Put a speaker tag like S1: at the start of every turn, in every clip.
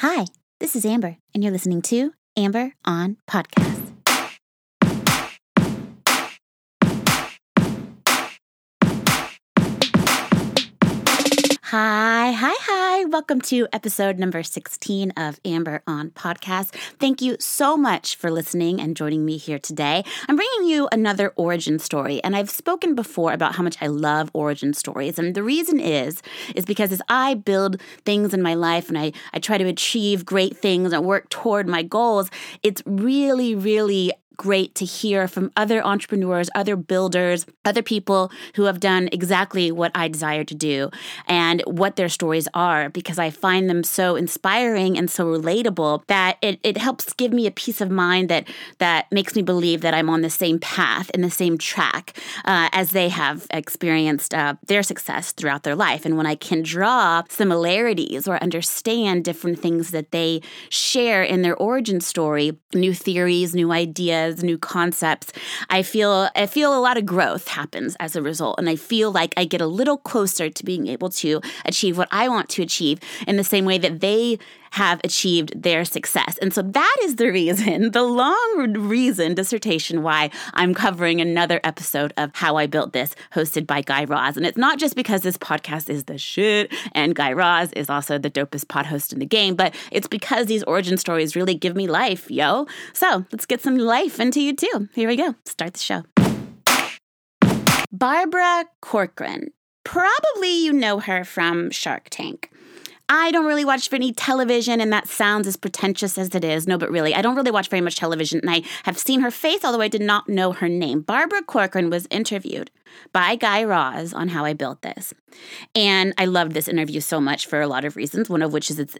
S1: Hi, this is Amber, and you're listening to Amber on Podcast. Hi, hi, hi. Welcome to episode number 16 of Amber on Podcast. Thank you so much for listening and joining me here today. I'm bringing you another origin story, and I've spoken before about how much I love origin stories. And the reason is, is because as I build things in my life and I, I try to achieve great things and work toward my goals, it's really, really great to hear from other entrepreneurs, other builders, other people who have done exactly what I desire to do and what their stories are because I find them so inspiring and so relatable that it, it helps give me a peace of mind that that makes me believe that I'm on the same path in the same track uh, as they have experienced uh, their success throughout their life. And when I can draw similarities or understand different things that they share in their origin story, new theories, new ideas, ideas, new concepts, I feel I feel a lot of growth happens as a result. And I feel like I get a little closer to being able to achieve what I want to achieve in the same way that they have achieved their success. And so that is the reason, the long reason dissertation why I'm covering another episode of How I Built This, hosted by Guy Raz. And it's not just because this podcast is the shit and Guy Raz is also the dopest pod host in the game, but it's because these origin stories really give me life, yo. So let's get some life into you too. Here we go. Start the show. Barbara Corcoran. Probably you know her from Shark Tank. I don't really watch any television, and that sounds as pretentious as it is. No, but really, I don't really watch very much television, and I have seen her face, although I did not know her name. Barbara Corcoran was interviewed by Guy Raz on how I built this. And I loved this interview so much for a lot of reasons, one of which is its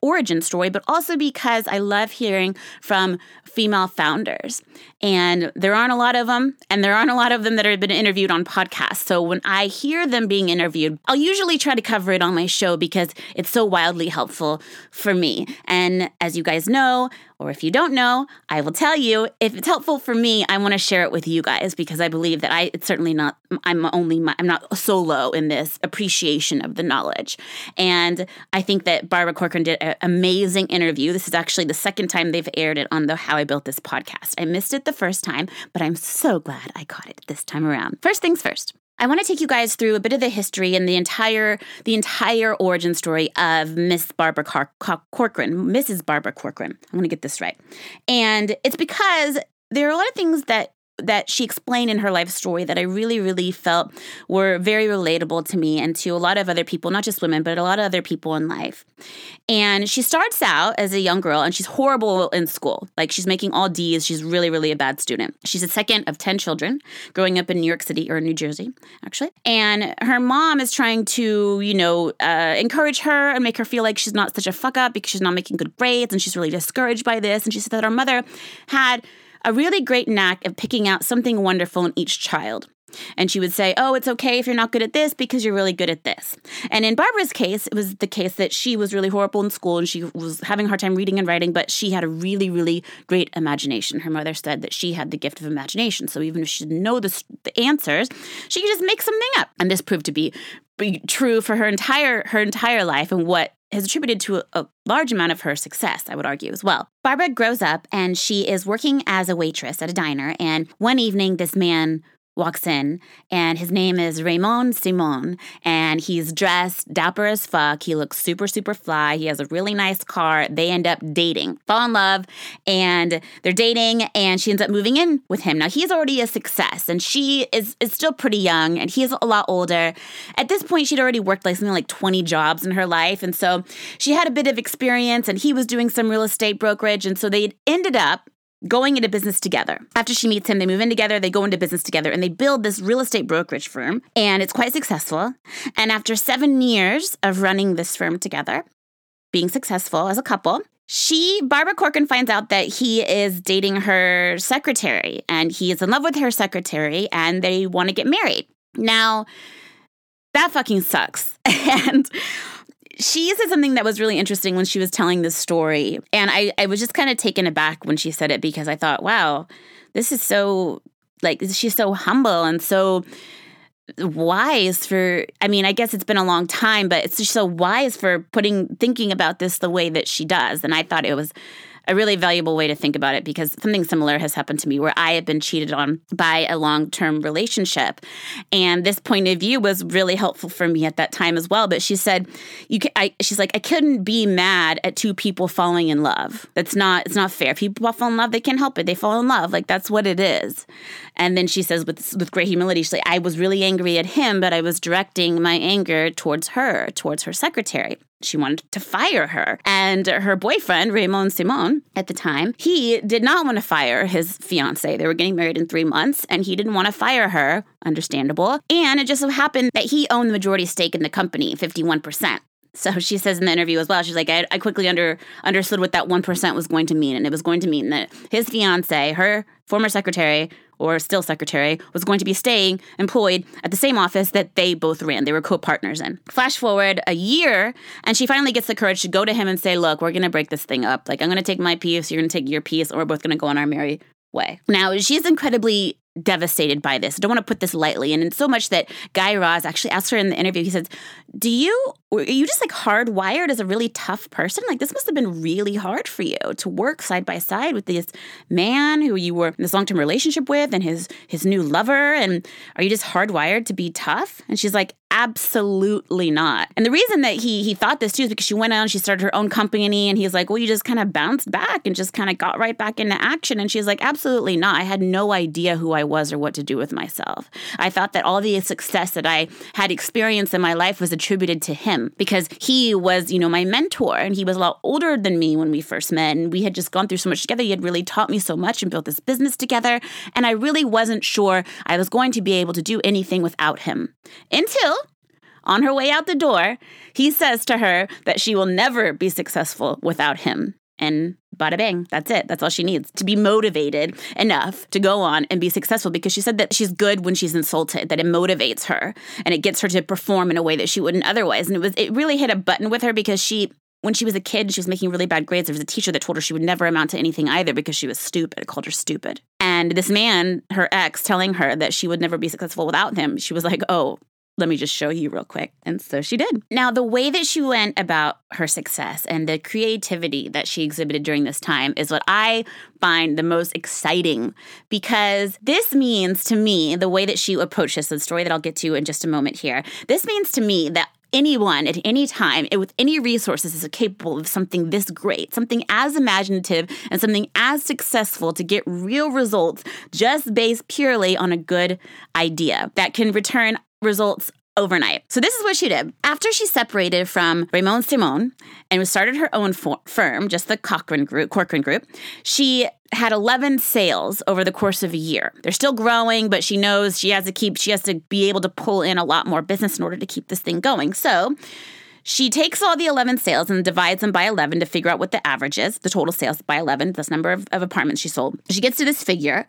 S1: origin story, but also because I love hearing from female founders. And there aren't a lot of them, and there aren't a lot of them that have been interviewed on podcasts. So when I hear them being interviewed, I'll usually try to cover it on my show because it's so wildly helpful for me. And as you guys know, or if you don't know, I will tell you. If it's helpful for me, I want to share it with you guys because I believe that I it's certainly not I'm only I'm not solo in this appreciation of the knowledge. And I think that Barbara Corcoran did an amazing interview. This is actually the second time they've aired it on the How I Built This podcast. I missed it the first time, but I'm so glad I caught it this time around. First things first. I want to take you guys through a bit of the history and the entire the entire origin story of Miss Barbara Car- Car- Corcoran, Mrs. Barbara Corcoran. I'm going to get this right, and it's because there are a lot of things that that she explained in her life story that I really, really felt were very relatable to me and to a lot of other people, not just women, but a lot of other people in life. And she starts out as a young girl and she's horrible in school. Like she's making all D's. She's really, really a bad student. She's the second of 10 children growing up in New York City or New Jersey, actually. And her mom is trying to, you know, uh, encourage her and make her feel like she's not such a fuck up because she's not making good grades and she's really discouraged by this. And she said that her mother had a really great knack of picking out something wonderful in each child. And she would say, Oh, it's okay if you're not good at this because you're really good at this. And in Barbara's case, it was the case that she was really horrible in school and she was having a hard time reading and writing, but she had a really, really great imagination. Her mother said that she had the gift of imagination. So even if she didn't know the, the answers, she could just make something up. And this proved to be, be true for her entire her entire life and what has attributed to a, a, large amount of her success, I would argue as well. Barbara grows up and she is working as a waitress at a diner. And one evening, this man walks in, and his name is Raymond Simon, and he's dressed dapper as fuck. He looks super, super fly. He has a really nice car. They end up dating, fall in love, and they're dating, and she ends up moving in with him. Now he's already a success, and she is is still pretty young, and he's a lot older. At this point, she'd already worked like something like 20 jobs in her life, and so she had a bit of experience, and he was doing some real estate brokerage, and so they ended up going into business together. After she meets him, they move in together, they go into business together, and they build this real estate brokerage firm, and it's quite successful. And after seven years of running this firm together, being successful as a couple, she, Barbara Corcoran, finds out that he is dating her secretary, and he is in love with her secretary, and they want to get married. Now, that fucking sucks. and she said something that was really interesting when she was telling this story. And I, I was just kind of taken aback when she said it because I thought, wow, this is so, like, she's so humble and so wise for I mean, I guess it's been a long time, but it's just so wise for putting thinking about this the way that she does. And I thought it was a really valuable way to think about it because something similar has happened to me where I have been cheated on by a long term relationship. And this point of view was really helpful for me at that time as well. But she said, you can, I, she's like, I couldn't be mad at two people falling in love. That's not, it's not fair. People fall in love, they can't help it. They fall in love. Like that's what it is. And then she says with, with great humility, she's like, I was really angry at him, but I was directing my anger towards her, towards her secretary she wanted to fire her. And her boyfriend, Raymond Simon, at the time, he did not want to fire his fiance. They were getting married in three months, and he didn't want to fire her. Understandable. And it just so happened that he owned the majority stake in the company, 51%. So she says in the interview as well, she's like, I, I quickly under understood what that 1% was going to mean. And it was going to mean that his fiance, her former secretary, or still secretary, was going to be staying employed at the same office that they both ran. They were co partners in. Flash forward a year, and she finally gets the courage to go to him and say, Look, we're going to break this thing up. Like, I'm going to take my piece, you're going to take your piece, and we're both going to go on our merry way. Now, she's incredibly devastated by this. I don't want to put this lightly. And in so much that Guy Raz actually asked her in the interview, he says, Do you, are you just like hardwired as a really tough person? Like, this must have been really hard for you to work side by side with this man who you were in this long term relationship with and his, his new lover. And are you just hardwired to be tough? And she's like, Absolutely not. And the reason that he he thought this too is because she went out and she started her own company and he's like, Well, you just kind of bounced back and just kind of got right back into action. And she's like, Absolutely not. I had no idea who I was or what to do with myself. I thought that all the success that I had experienced in my life was attributed to him because he was, you know, my mentor and he was a lot older than me when we first met. And we had just gone through so much together. He had really taught me so much and built this business together. And I really wasn't sure I was going to be able to do anything without him until on her way out the door, he says to her that she will never be successful without him. And bada bang, that's it. That's all she needs to be motivated enough to go on and be successful because she said that she's good when she's insulted, that it motivates her and it gets her to perform in a way that she wouldn't otherwise. And it was it really hit a button with her because she when she was a kid, she was making really bad grades. There was a teacher that told her she would never amount to anything either because she was stupid, called her stupid. And this man, her ex, telling her that she would never be successful without him, she was like, oh, let me just show you real quick. And so she did. Now, the way that she went about her success and the creativity that she exhibited during this time is what I find the most exciting because this means to me, the way that she approached this, the story that I'll get to in just a moment here, this means to me that anyone at any time with any resources is capable of something this great, something as imaginative and something as successful to get real results just based purely on a good idea that can return results overnight. So this is what she did. After she separated from Raymond Simon and started her own for- firm, just the Cochrane Group, Corcoran Group, she had 11 sales over the course of a year. They're still growing, but she knows she has to keep she has to be able to pull in a lot more business in order to keep this thing going. So, she takes all the 11 sales and divides them by 11 to figure out what the average is, the total sales by 11, this number of, of apartments she sold. She gets to this figure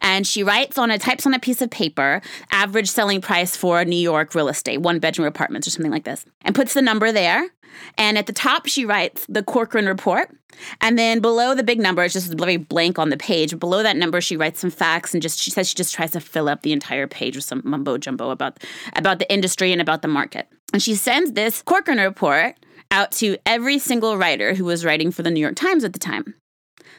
S1: and she writes on a, types on a piece of paper, average selling price for New York real estate, one bedroom apartments or something like this, and puts the number there. And at the top, she writes the Corcoran report. And then below the big number, it's just very blank on the page. Below that number, she writes some facts and just she says she just tries to fill up the entire page with some mumbo jumbo about about the industry and about the market. And she sends this Corcoran report out to every single writer who was writing for the New York Times at the time.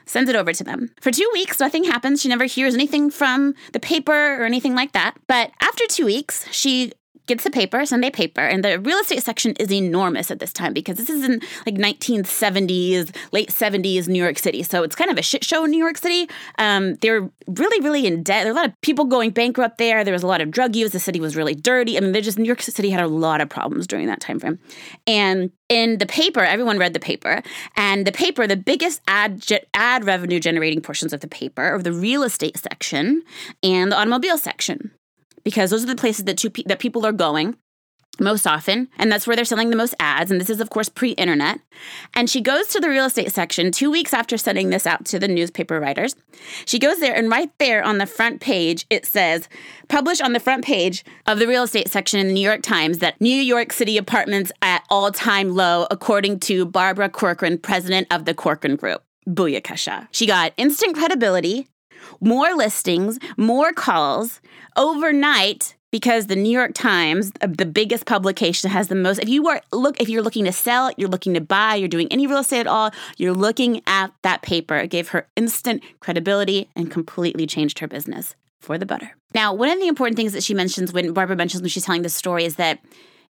S1: Sends it over to them. For two weeks, nothing happens. She never hears anything from the paper or anything like that. But after two weeks, she gets the paper, Sunday paper, and the real estate section is enormous at this time because this is in like 1970s, late 70s New York City. So it's kind of a shit show in New York City. Um, they're really, really in debt. There are a lot of people going bankrupt there. There was a lot of drug use. The city was really dirty. I mean, just New York City had a lot of problems during that time frame. And in the paper, everyone read the paper, and the paper, the biggest ad ge- ad revenue generating portions of the paper are the real estate section and the automobile section because those are the places that two that people are going most often, and that's where they're selling the most ads. And this is, of course, pre internet. And she goes to the real estate section two weeks after sending this out to the newspaper writers. She goes there, and right there on the front page, it says, published on the front page of the real estate section in the New York Times, that New York City apartments at all time low, according to Barbara Corcoran, president of the Corcoran Group. Booyakasha. She got instant credibility more listings, more calls. Overnight, because the New York Times, uh, the biggest publication, has the most. If you are look, if you're looking to sell, you're looking to buy, you're doing any real estate at all, you're looking at that paper. It gave her instant credibility and completely changed her business for the better. Now, one of the important things that she mentions when Barbara mentions when she's telling this story is that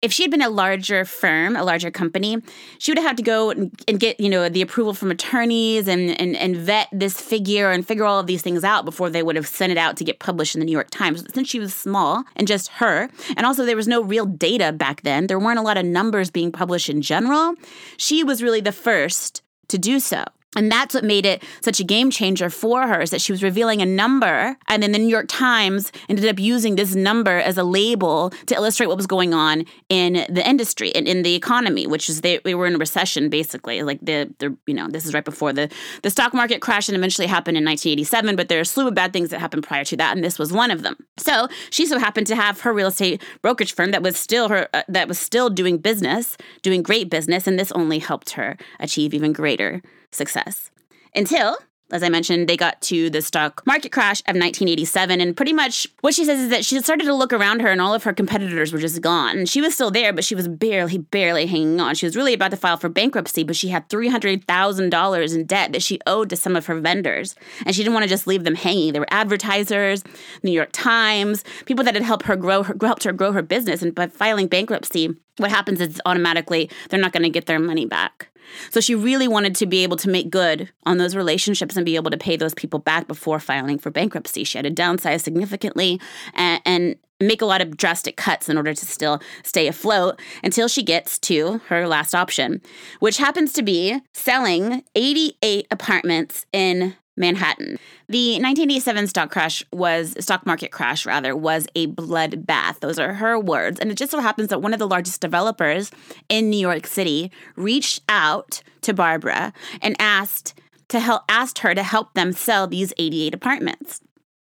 S1: if she had been a larger firm, a larger company, she would have had to go and, and get, you know, the approval from attorneys and, and, and vet this figure and figure all of these things out before they would have sent it out to get published in the New York Times. Since she was small and just her, and also there was no real data back then, there weren't a lot of numbers being published in general, she was really the first to do so. And that's what made it such a game changer for her is that she was revealing a number. And then the New York Times ended up using this number as a label to illustrate what was going on in the industry and in the economy, which is they, we were in a recession basically. Like the, the, you know, this is right before the, the stock market crash and eventually happened in 1987, but there are a slew of bad things that happened prior to that. And this was one of them. So she so happened to have her real estate brokerage firm that was still her, uh, that was still doing business, doing great business. And this only helped her achieve even greater success. Until, as I mentioned, they got to the stock market crash of 1987. And pretty much what she says is that she started to look around her and all of her competitors were just gone. And she was still there, but she was barely, barely hanging on. She was really about to file for bankruptcy, but she had $300,000 in debt that she owed to some of her vendors. And she didn't want to just leave them hanging. There were advertisers, New York Times, people that had helped her grow her, helped her grow her business. And by filing bankruptcy, what happens is automatically they're not going to get their money back. So she really wanted to be able to make good on those relationships and be able to pay those people back before filing for bankruptcy. She had to downsize significantly and, and make a lot of drastic cuts in order to still stay afloat until she gets to her last option, which happens to be selling 88 apartments in Manhattan. The 1987 stock crash was stock market crash rather was a bloodbath. Those are her words. And it just so happens that one of the largest developers in New York City reached out to Barbara and asked to help asked her to help them sell these 88 apartments.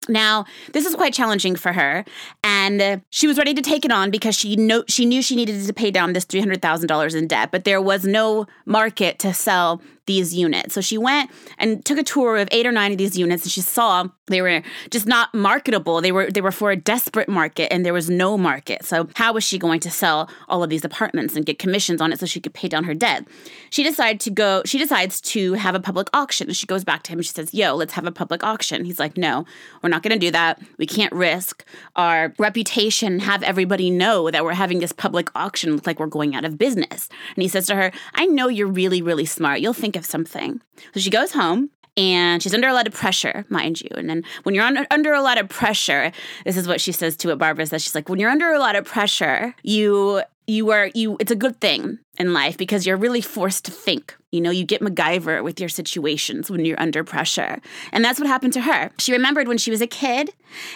S1: Now, this is quite challenging for her, and she was ready to take it on because she know she knew she needed to pay down this three hundred thousand dollars in debt, but there was no market to sell these units. So she went and took a tour of eight or nine of these units and she saw they were just not marketable. They were they were for a desperate market and there was no market. So how was she going to sell all of these apartments and get commissions on it so she could pay down her debt? She decided to go she decides to have a public auction. And she goes back to him and she says, "Yo, let's have a public auction." He's like, "No, we're not going to do that. We can't risk our reputation, have everybody know that we're having this public auction look like we're going out of business." And he says to her, "I know you're really really smart. You'll think think of something. So she goes home and she's under a lot of pressure, mind you. And then when you're under, under a lot of pressure, this is what she says to it. Barbara says she's like, when you're under a lot of pressure, you you are you. It's a good thing in life because you're really forced to think. You know, you get MacGyver with your situations when you're under pressure, and that's what happened to her. She remembered when she was a kid,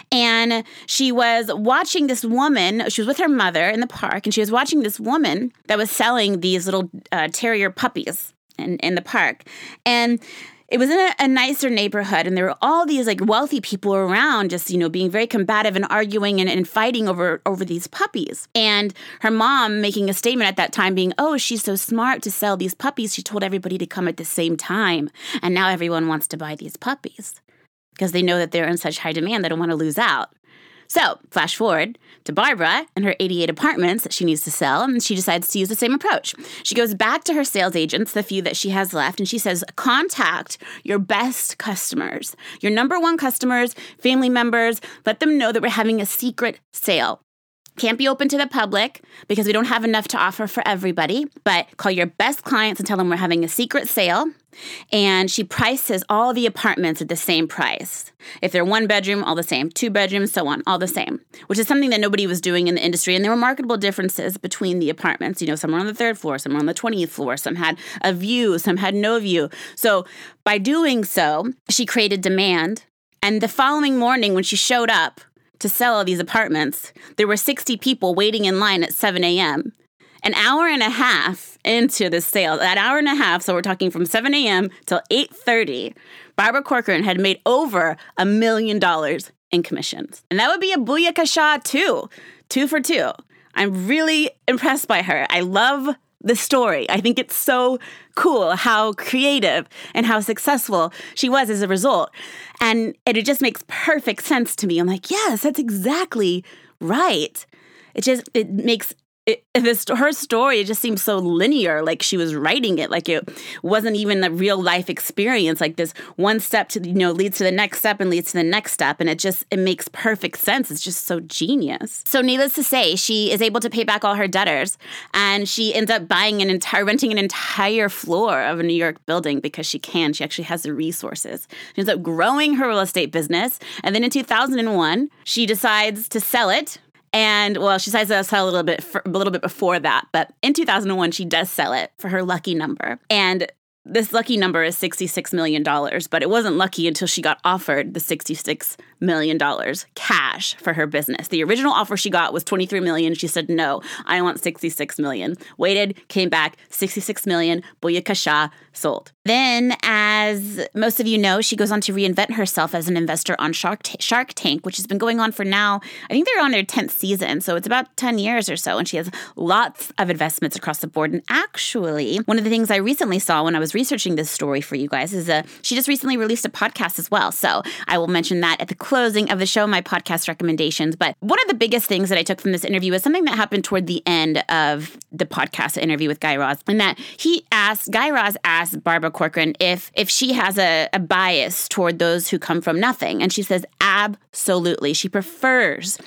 S1: and she was watching this woman. She was with her mother in the park, and she was watching this woman that was selling these little uh, terrier puppies in, in the park. And it was in a, a, nicer neighborhood and there were all these like wealthy people around just you know being very combative and arguing and, and fighting over over these puppies. And her mom making a statement at that time being oh she's so smart to sell these puppies. She told everybody to come at the same time and now everyone wants to buy these puppies because they know that they're in such high demand they don't want to lose out so, flash forward to Barbara and her 88 apartments that she needs to sell, and she decides to use the same approach. She goes back to her sales agents, the few that she has left, and she says, Contact your best customers, your number one customers, family members. Let them know that we're having a secret sale. Can't be open to the public because we don't have enough to offer for everybody, but call your best clients and tell them we're having a secret sale. And she prices all the apartments at the same price. If they're one bedroom, all the same. Two bedrooms, so on, all the same, which is something that nobody was doing in the industry. And there were marketable differences between the apartments. You know, some were on the third floor, some were on the 20th floor, some had a view, some had no view. So by doing so, she created demand. And the following morning, when she showed up, to sell all these apartments, there were 60 people waiting in line at 7 a.m. An hour and a half into the sale, that hour and a half, so we're talking from 7 a.m. till 8:30, Barbara Corcoran had made over a million dollars in commissions. And that would be a booyakasha too. Two for two. I'm really impressed by her. I love the story. I think it's so cool how creative and how successful she was as a result. And, and it just makes perfect sense to me. I'm like, yes, that's exactly right. It just it makes it, this her story it just seems so linear like she was writing it like it wasn't even a real life experience like this one step to you know leads to the next step and leads to the next step and it just it makes perfect sense. It's just so genius. So needless to say she is able to pay back all her debtors and she ends up buying an entire renting an entire floor of a new york building because she can. She actually has the resources. She ends up growing her real estate business and then in 2001 she decides to sell it and well, she decides to sell a little bit for, a little bit before that, but in 2001 she does sell it for her lucky number. And this lucky number is $66 million, but it wasn't lucky until she got offered the $66 million cash for her business. The original offer she got was 23 million. She said, no, I want $66 million. Waited, came back, 66 million, Booyakasha, sold. Then, as most of you know, she goes on to reinvent herself as an investor on Shark, T- Shark Tank, which has been going on for now, I think they're on their 10th season. So it's about 10 years or so. And she has lots of investments across the board. And actually, one of the things I recently saw when I was researching this story for you guys is a, she just recently released a podcast as well. So I will mention that at the closing of the show, my podcast recommendations. But one of the biggest things that I took from this interview was something that happened toward the end of the podcast interview with Guy Raz, and that he asked, Guy Raz asked Barbara Corcoran if if she has a, a bias toward those who come from nothing. And she says, absolutely. She prefers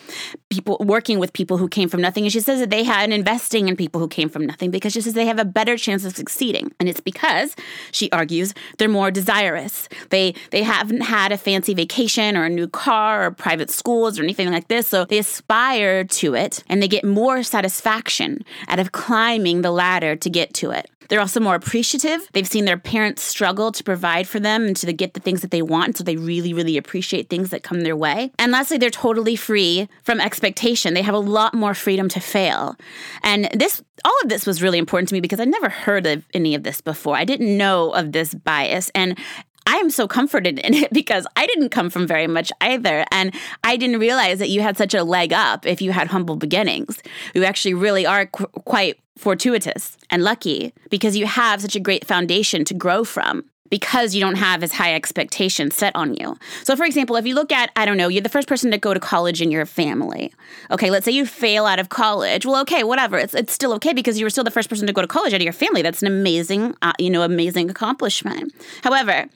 S1: people working with people who came from nothing. And she says that they had an investing in people who came from nothing because she says they have a better chance of succeeding. And it's because, she argues, they're more desirous. They they haven't had a fancy vacation or a new car or private schools or anything like this. So they aspire to it and they get more satisfaction out of climbing the ladder to get to it. They're also more appreciative. They've seen their parents struggle to provide for them and to get the things that they want. So they really, really appreciate things that come their way. And lastly, they're totally free from expectation. They have a lot more freedom to fail. And this, all of this was really important to me because I'd never heard of any of this before. I didn't know of this bias. And I am so comforted in it because I didn't come from very much either. And I didn't realize that you had such a leg up if you had humble beginnings. You actually really are qu- quite fortuitous and lucky because you have such a great foundation to grow from because you don't have as high expectations set on you. So, for example, if you look at, I don't know, you're the first person to go to college in your family. Okay, let's say you fail out of college. Well, okay, whatever. It's, it's still okay because you were still the first person to go to college out of your family. That's an amazing, uh, you know, amazing accomplishment. However,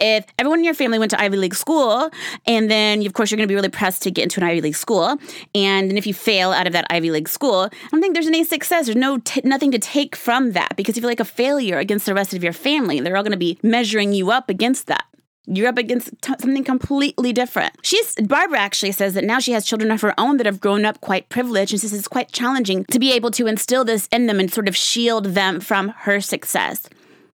S1: if everyone in your family went to Ivy League school, and then, of course, you're going to be really pressed to get into an Ivy League school, and then if you fail out of that Ivy League school, I don't think there's any success. There's no t- nothing to take from that because you feel like a failure against the rest of your family. They're all going to be measuring you up against that. You're up against t- something completely different. She's Barbara actually says that now she has children of her own that have grown up quite privileged, and says it's quite challenging to be able to instill this in them and sort of shield them from her success.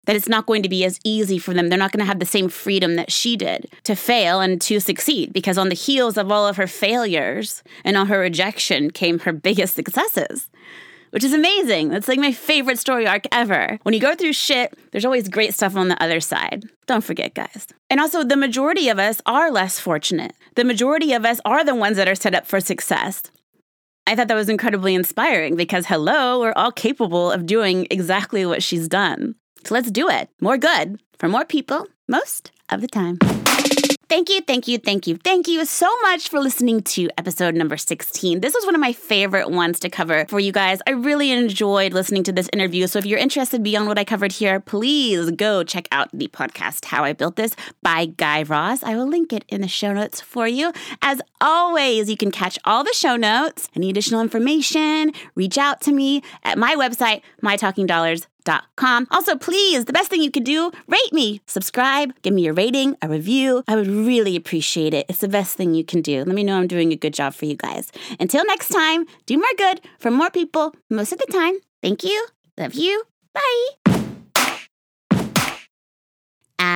S1: That it's not going to be as easy for them. They're not going to have the same freedom that she did to fail and to succeed because on the heels of all of her failures and all her rejection came her biggest successes which is amazing. That's like my favorite story arc ever. When you go through shit, there's always great stuff on the other side. Don't forget, guys. And also, the majority of us are less fortunate. The majority of us are the ones that are set up for success. I thought that was incredibly inspiring because, hello, we're all capable of doing exactly what she's done. So let's do it. More good for more people most of the time. Thank you, thank you, thank you, thank you so much for listening to episode number 16. This was one of my favorite ones to cover for you guys. I really enjoyed listening to this interview. So if you're interested beyond what I covered here, please go check out the podcast How I Built This by Guy Raz. I will link it in the show notes for you. As always, you can catch all the show notes, any additional information, reach out to me at my website, mytalkingdollars.com also, please, the best thing you can do, rate me, subscribe, give me a rating, a review. I would really appreciate it. It's the best thing you can do. Let me know I'm doing a good job for you guys. Until next time, do more good for more people most of the time. Thank you. Love you. Bye.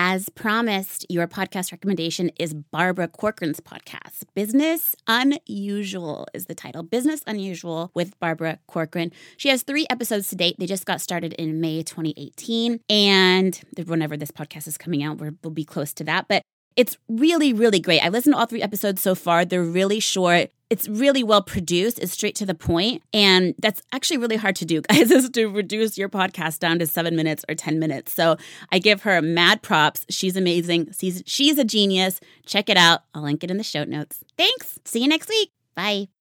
S1: As promised, your podcast recommendation is Barbara Corcoran's podcast. Business Unusual is the title. Business Unusual with Barbara Corcoran. She has three episodes to date. They just got started in May 2018. And whenever this podcast is coming out, we'll be close to that. But it's really, really great. I listened to all three episodes so far. They're really short. It's really well produced. It's straight to the point, And that's actually really hard to do, guys, is to reduce your podcast down to seven minutes or 10 minutes. So I give her mad props. She's amazing. She's, she's a genius. Check it out. I'll link it in the show notes. Thanks. See you next week. Bye.